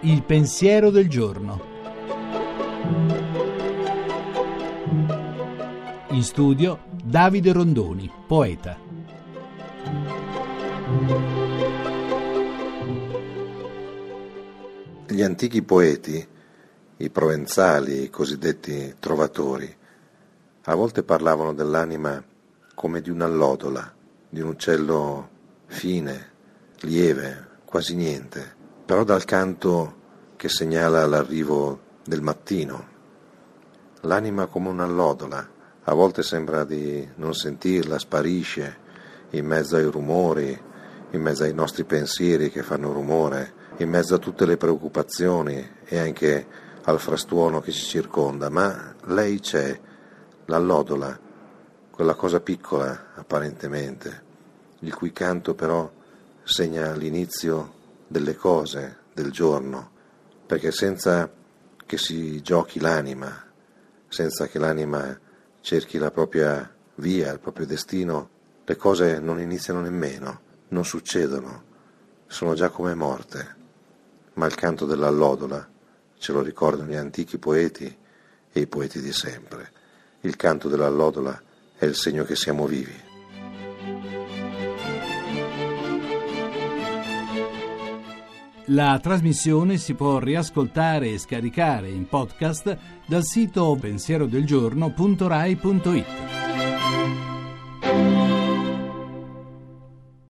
Il pensiero del giorno. In studio Davide Rondoni, poeta. Gli antichi poeti, i provenzali, i cosiddetti trovatori, a volte parlavano dell'anima come di un'allodola, di un uccello fine, lieve, quasi niente però dal canto che segnala l'arrivo del mattino. L'anima come un'allodola, a volte sembra di non sentirla, sparisce in mezzo ai rumori, in mezzo ai nostri pensieri che fanno rumore, in mezzo a tutte le preoccupazioni e anche al frastuono che ci circonda, ma lei c'è, l'allodola, quella cosa piccola apparentemente, il cui canto però segna l'inizio delle cose del giorno, perché senza che si giochi l'anima, senza che l'anima cerchi la propria via, il proprio destino, le cose non iniziano nemmeno, non succedono, sono già come morte. Ma il canto dell'allodola ce lo ricordano gli antichi poeti e i poeti di sempre. Il canto dell'allodola è il segno che siamo vivi. La trasmissione si può riascoltare e scaricare in podcast dal sito pensierodelgiorno.rai.it.